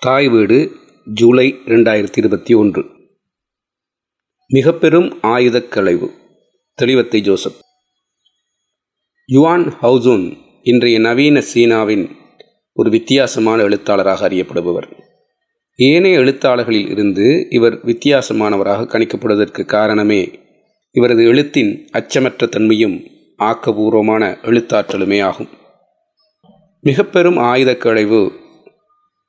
தாய் வீடு ஜூலை ரெண்டாயிரத்தி இருபத்தி ஒன்று. மிக பெரும் ஆயுதக் களைவு தெளிவத்தை ஜோசப். யுவான் ஹவுசூன் இன்றைய நவீன சீனாவின் ஒரு வித்தியாசமான எழுத்தாளராக அறியப்படுபவர். ஏனைய எழுத்தாளர்களில் இருந்து இவர் வித்தியாசமானவராக கணிக்கப்படுவதற்கு காரணமே இவரது எழுத்தின் அச்சமற்ற தன்மையும் ஆக்கபூர்வமான எழுத்தாற்றலுமே ஆகும். மிக பெரும் ஆயுதக் களைவு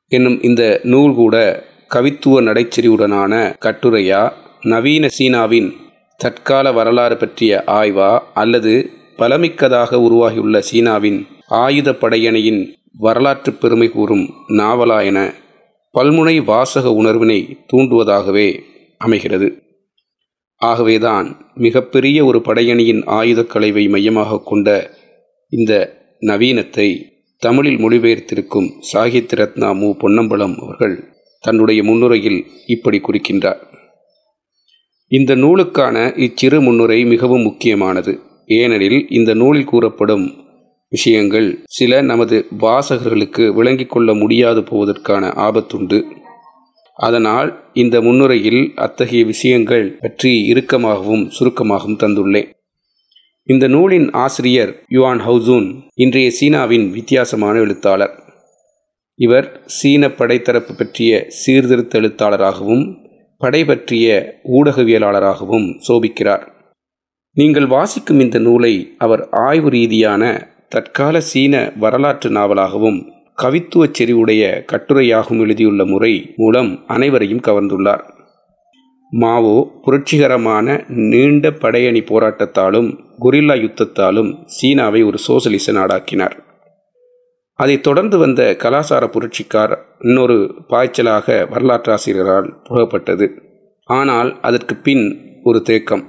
என்னும் இந்த நூல் கூட கவித்துவ நடைச்செறிவுடனான கட்டுரையா? நவீன சீனாவின் தற்கால வரலாறு பற்றிய ஆய்வா? அல்லது பலமிக்கதாக உருவாகியுள்ள சீனாவின் ஆயுத படையணியின் வரலாற்று பெருமை கூறும் நாவலா என பல்முனை வாசக உணர்வினை தூண்டுவதாகவே அமைகிறது. ஆகவேதான் மிகப்பெரிய ஒரு படையணியின் ஆயுதக் கலைவை மையமாக கொண்ட இந்த நவீனத்தை தமிழில் மொழிபெயர்த்திருக்கும் சாகித்ய ரத்னா மு. பொன்னம்பலம் அவர்கள் தன்னுடைய முன்னுரையில் இப்படி குறிக்கின்றார். இந்த நூலுக்கான இச்சிறு முன்னுரை மிகவும் முக்கியமானது. ஏனெனில் இந்த நூலில் கூறப்படும் விஷயங்கள் சில நமது வாசகர்களுக்கு விளங்கிக் கொள்ள முடியாது போவதற்கான ஆபத்துண்டு. அதனால் இந்த முன்னுரையில் அத்தகைய விஷயங்கள் பற்றி இறுக்கமாகவும் சுருக்கமாகவும் தந்துள்ளேன். இந்த நூலின் ஆசிரியர் யுவான் ஹவுசூன் இன்றைய சீனாவின் வித்தியாசமான எழுத்தாளர். இவர் சீன படைத்தரப்பு பற்றிய சீர்திருத்த எழுத்தாளராகவும் படை பற்றிய ஊடகவியலாளராகவும் சோபிக்கிறார். நீங்கள் வாசிக்கும் இந்த நூலை அவர் ஆய்வு ரீதியான தற்கால சீன வரலாற்று நாவலாகவும் கவித்துவச் செறிவுடைய கட்டுரையாகவும் எழுதியுள்ள முறை மூலம் அனைவரையும் கவர்ந்துள்ளார். மாவோ புரட்சிகரமான நீண்ட படையணி போராட்டத்தாலும் குரில்லா யுத்தத்தாலும் சீனாவை ஒரு சோசலிச நாடாக்கினார். அதைத் தொடர்ந்து வந்த கலாசார புரட்சிக்கார் இன்னொரு பாய்ச்சலாக வரலாற்றாசிரியரால் புகப்பட்டது ஆனால் அதற்கு பின் ஒரு தேக்கம்.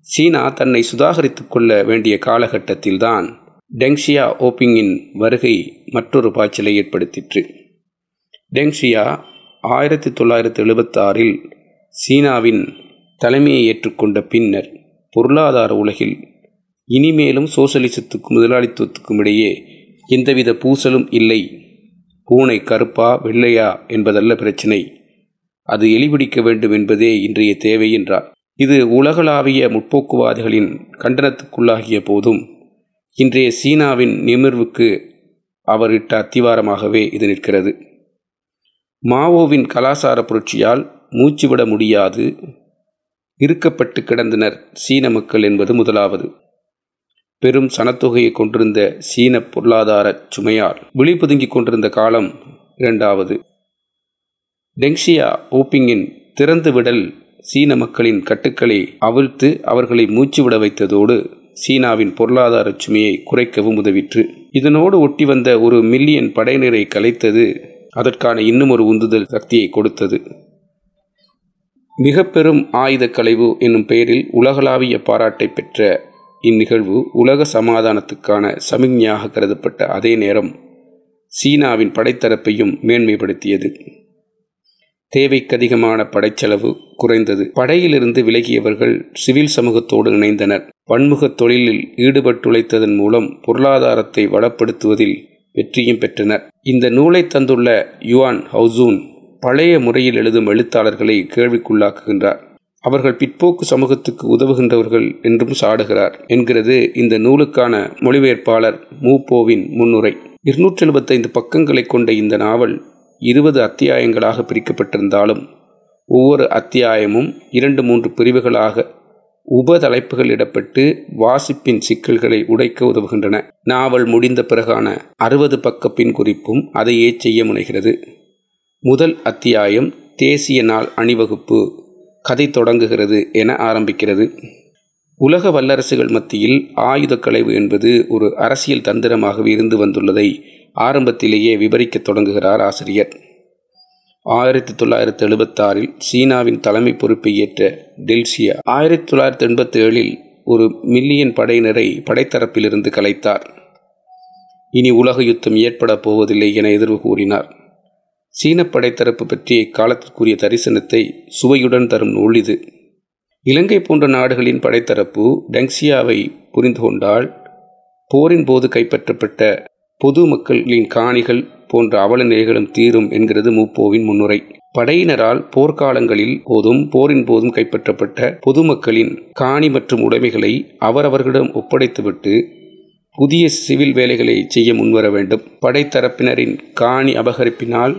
சீனா தன்னை சுதாகரித்து கொள்ள வேண்டிய காலகட்டத்தில்தான் டெங்ஷியா ஓப்பிங்கின் வருகை மற்றொரு பாய்ச்சலை ஏற்படுத்திற்று. டெங்ஷியா ஆயிரத்தி தொள்ளாயிரத்தி எழுபத்தாறில் சீனாவின் தலைமையை ஏற்றுக்கொண்ட பின்னர் பொருளாதார உலகில் இனிமேலும் சோசலிசத்துக்கும் முதலாளித்துவத்துக்கும் இடையே எந்தவித பூசலும் இல்லை. பூனை கருப்பா வெள்ளையா என்பதல்ல பிரச்சினை. அது எலிபிடிக்க வேண்டும் என்பதே இன்றைய தேவை என்றார். இது உலகளாவிய முற்போக்குவாதிகளின் கண்டனத்துக்குள்ளாகிய போதும் இன்றைய சீனாவின் நிமிர்வுக்கு அவர் இட்ட அத்திவாரமாகவே இது நிற்கிறது. மாவோவின் கலாசார புரட்சியால் மூச்சுவிட முடியாது. இருக்கப்பட்டு கிடந்தனர் சீன மக்கள் என்பது முதலாவது. பெரும் சனத்தொகையை கொண்டிருந்த சீன பொருளாதார சுமையால் விழிப்புதுங்கிக் கொண்டிருந்த காலம் இரண்டாவது. டெங்ஷியா ஓப்பிங்கின் திறந்து விடல் சீன மக்களின் கட்டுக்களை அவிழ்த்து அவர்களை மூச்சுவிட வைத்ததோடு சீனாவின் பொருளாதார சுமையை குறைக்கவும் உதவிற்று. இதனோடு ஒட்டி வந்த ஒரு மில்லியன் படையினரை கலைத்தது அதற்கான இன்னும் ஒரு உந்துதல் சக்தியை கொடுத்தது. மிக பெரும் ஆயுத களைவு என்னும் பெயரில் உலகளாவிய பாராட்டை பெற்ற இந்நிகழ்வு உலக சமாதானத்துக்கான சமிக்ஞையாக கருதப்பட்ட அதே நேரம் சீனாவின் படைத்தரப்பையும் மேன்மைப்படுத்தியது. தேவைக்கதிகமான படைச்செலவு குறைந்தது. படையிலிருந்து விலகியவர்கள் சிவில் சமூகத்தோடு இணைந்தனர். பன்முக தொழிலில் ஈடுபட்டுழைத்ததன் மூலம் பொருளாதாரத்தை வளப்படுத்துவதில் வெற்றியும் பெற்றனர். இந்த நூலை தந்துள்ள யுவான் ஹவுசூன் பழைய முறையில் எழுதும் எழுத்தாளர்களை கேள்விக்குள்ளாக்குகின்றார். அவர்கள் பிற்போக்கு சமூகத்துக்கு உதவுகின்றவர்கள் என்றும் சாடுகிறார் என்கிறது இந்த நூலுக்கான மொழிபெயர்ப்பாளர் மூப்போவின் முன்னுரை. இருநூற்றி எழுபத்தைந்து பக்கங்களை கொண்ட இந்த நாவல் இருபது அத்தியாயங்களாக பிரிக்கப்பட்டிருந்தாலும் ஒவ்வொரு அத்தியாயமும் இரண்டு மூன்று பிரிவுகளாக உபதலைப்புகள் இடப்பட்டு வாசிப்பின் சிக்கல்களை உடைக்க உதவுகின்றன. நாவல் முடிந்த பிறகான அறுபது பக்க பின் குறிப்பும் அதையே செய்ய முனைகிறது. முதல் அத்தியாயம் தேசிய நாள் அணிவகுப்பு. கதை தொடங்குகிறது என ஆரம்பிக்கிறது. உலக வல்லரசுகள் மத்தியில் ஆயுத களைவு என்பது ஒரு அரசியல் தந்திரமாகவே இருந்து வந்துள்ளதை ஆரம்பத்திலேயே விவரிக்கத் தொடங்குகிறார் ஆசிரியர். ஆயிரத்தி தொள்ளாயிரத்தி எழுபத்தாறில் சீனாவின் தலைமை பொறுப்பை ஏற்ற டெல்சியா ஆயிரத்தி தொள்ளாயிரத்தி எண்பத்தி ஏழில் ஒரு மில்லியன் படையினரை படைத்தரப்பிலிருந்து கலைத்தார். இனி உலக யுத்தம் ஏற்பட போவதில்லை என எதிர்வு கூறினார். சீன படைத்தரப்பு பற்றிய இக்காலத்திற்குரிய தரிசனத்தை சுவையுடன் தரும் நூல் இது. இலங்கை போன்ற நாடுகளின் படைத்தரப்பு டெங்ஸியாவை புரிந்து கொண்டால் போரின் போது கைப்பற்றப்பட்ட பொது மக்களின் காணிகள் போன்ற அவல நிலைகளும் தீரும் என்கிறது மூப்போவின் முன்னுரை. படையினரால் போர்க்காலங்களில் போதும் போரின் போதும் கைப்பற்றப்பட்ட பொதுமக்களின் காணி மற்றும் உடைமைகளை அவரவர்களிடம் ஒப்படைத்துவிட்டு புதிய சிவில் வேலைகளை செய்ய முன்வர வேண்டும். படைத்தரப்பினரின் காணி அபகரிப்பினால்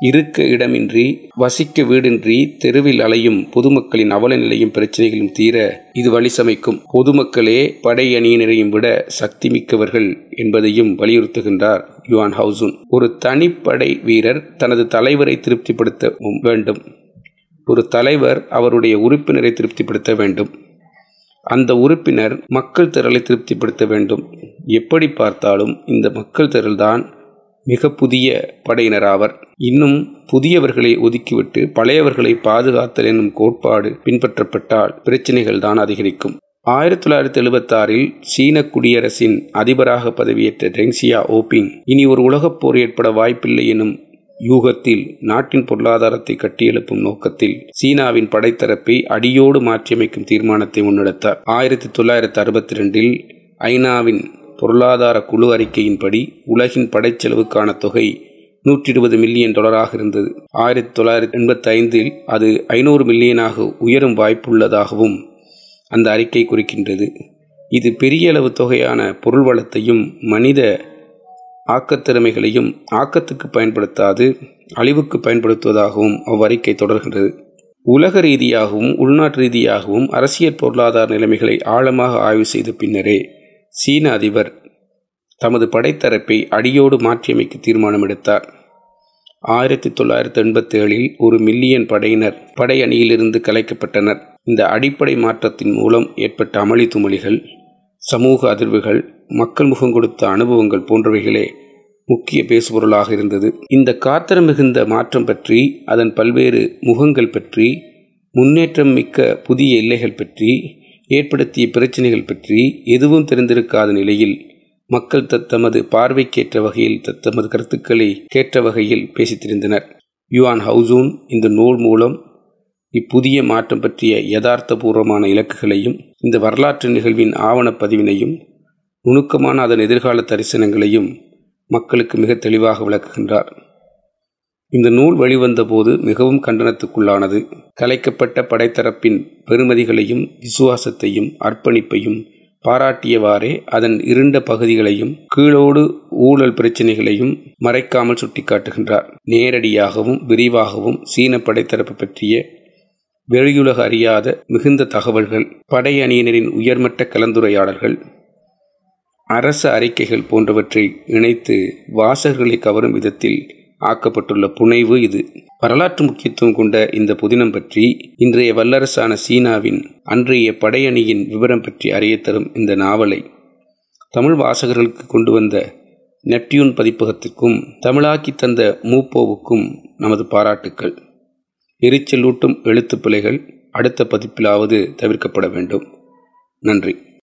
இருக்க இடமின்றி வசிக்க வீடின்றி தெருவில் அலையும் பொதுமக்களின் அவல நிலையும் பிரச்சனைகளும் தீர இது வழி சமைக்கும். பொதுமக்களே படையணியினரையும் விட சக்தி மிக்கவர்கள் என்பதையும் வலியுறுத்துகின்றார் யுவான் ஹவுசூன். ஒரு தனிப்படை வீரர் தனது தலைவரை திருப்திப்படுத்த வேண்டும். ஒரு தலைவர் அவருடைய உறுப்பினரை திருப்திப்படுத்த வேண்டும். அந்த உறுப்பினர் மக்கள் திரளை திருப்திப்படுத்த வேண்டும். எப்படி பார்த்தாலும் இந்த மக்கள் திரள்தான் மிக புதிய படையினராவர் இன்னும் புதியவர்களை ஒதுக்கிவிட்டு பழையவர்களை பாதுகாத்தல் என்னும் கோட்பாடு பின்பற்றப்பட்டால் பிரச்சினைகள் தான் அதிகரிக்கும். ஆயிரத்தி தொள்ளாயிரத்தி எழுபத்தாறில் சீன குடியரசின் அதிபராக பதவியேற்ற டெங்சியா ஓபிங் இனி ஒரு உலகப் போர் ஏற்பட வாய்ப்பில்லை எனும் யூகத்தில் நாட்டின் பொருளாதாரத்தை கட்டியெழுப்பும் நோக்கத்தில் சீனாவின் படைத்தரப்பை அடியோடு மாற்றியமைக்கும் தீர்மானத்தை முன்னெடுத்தார். ஆயிரத்தி தொள்ளாயிரத்தி அறுபத்தி ரெண்டில் ஐநாவின் பொருளாதார குழு அறிக்கையின்படி உலகின் படைச்செலவுக்கான தொகை நூற்றி இருபது மில்லியன் டாலராக இருந்தது. ஆயிரத்தி தொள்ளாயிரத்தி எண்பத்தி ஐந்தில் அது ஐநூறு மில்லியனாக உயரும் வாய்ப்புள்ளதாகவும் அந்த அறிக்கை குறிக்கின்றது. இது பெரிய அளவு தொகையான பொருள் வளத்தையும் மனித ஆக்கத்திறமைகளையும் ஆக்கத்துக்கு பயன்படுத்தாது அழிவுக்கு பயன்படுத்துவதாகவும் அவ்வறிக்கை தொடர்கின்றது. உலக ரீதியாகவும் உள்நாட்டு ரீதியாகவும் அரசியல் பொருளாதார நிலைமைகளை ஆழமாக ஆய்வு செய்த பின்னரே சீன அதிபர் தமது படைத்தரப்பை அடியோடு மாற்றியமைக்க தீர்மானம் எடுத்தார் ஆயிரத்தி தொள்ளாயிரத்தி எண்பத்தி ஏழில் ஒரு மில்லியன் படையினர் படையணியிலிருந்து கலைக்கப்பட்டனர். இந்த அடிப்படை மாற்றத்தின் மூலம் ஏற்பட்ட அமளி துமளிகள் சமூக அதிர்வுகள் மக்கள் முகம் கொடுத்த அனுபவங்கள் போன்றவைகளே முக்கிய பேசுபொருளாக இருந்தது. இந்த காத்திரம் மிகுந்த மாற்றம் பற்றி அதன் பல்வேறு முகங்கள் பற்றி முன்னேற்றம் மிக்க புதிய எல்லைகள் பற்றி ஏற்படுத்திய பிரச்சனைகள் பற்றி எதுவும் தெரிந்திருக்காத நிலையில் மக்கள் தத்தமது பார்வைக்கேற்ற வகையில் தத்தமது கருத்துக்களை கேட்ட வகையில் பேசித்திருந்தனர் யுவான் ஹவுசூன் இந்த நூல் மூலம் இப்புதிய மாற்றம் பற்றிய யதார்த்தபூர்வமான இலக்குகளையும் இந்த வரலாற்று நிகழ்வின் ஆவணப்பதிவினையும் நுணுக்கமான அதன் எதிர்கால தரிசனங்களையும் மக்களுக்கு மிக தெளிவாக விளக்குகின்றார். இந்த நூல் வெளிவந்தபோது மிகவும் கண்டனத்துக்குள்ளானது. கலைக்கப்பட்ட படைத்தரப்பின் பெருமதிகளையும் விசுவாசத்தையும் அர்ப்பணிப்பையும் பாராட்டியவாறே அதன் இருண்ட பகுதிகளையும் கீழோடு ஊழல் பிரச்சினைகளையும் மறைக்காமல் சுட்டிக்காட்டுகின்றார். நேரடியாகவும் விரிவாகவும் சீன படைத்தரப்பு பற்றிய வெளியுலக அறியாத மிகுந்த தகவல்கள் படையணியினரின் உயர்மட்ட கலந்துரையாடல்கள் அரச அறிக்கைகள் போன்றவற்றை இணைத்து வாசகர்களை கவரும் விதத்தில் ஆக்கப்பட்டுள்ள புனைவு இது. வரலாற்று முக்கியத்துவம் கொண்ட இந்த புதினம் பற்றி இன்றைய வல்லரசான சீனாவின் அன்றைய படையணியின் விவரம் பற்றி அறிய தரும் இந்த நாவலை தமிழ் வாசகர்களுக்கு கொண்டு வந்த நெப்டியூன் பதிப்பகத்திற்கும் தமிழாக்கி தந்த மூப்போவுக்கும் நமது பாராட்டுக்கள். எரிச்சலூட்டும் எழுத்துப் பிழைகள் அடுத்த பதிப்பிலாவது தவிர்க்கப்பட வேண்டும். நன்றி.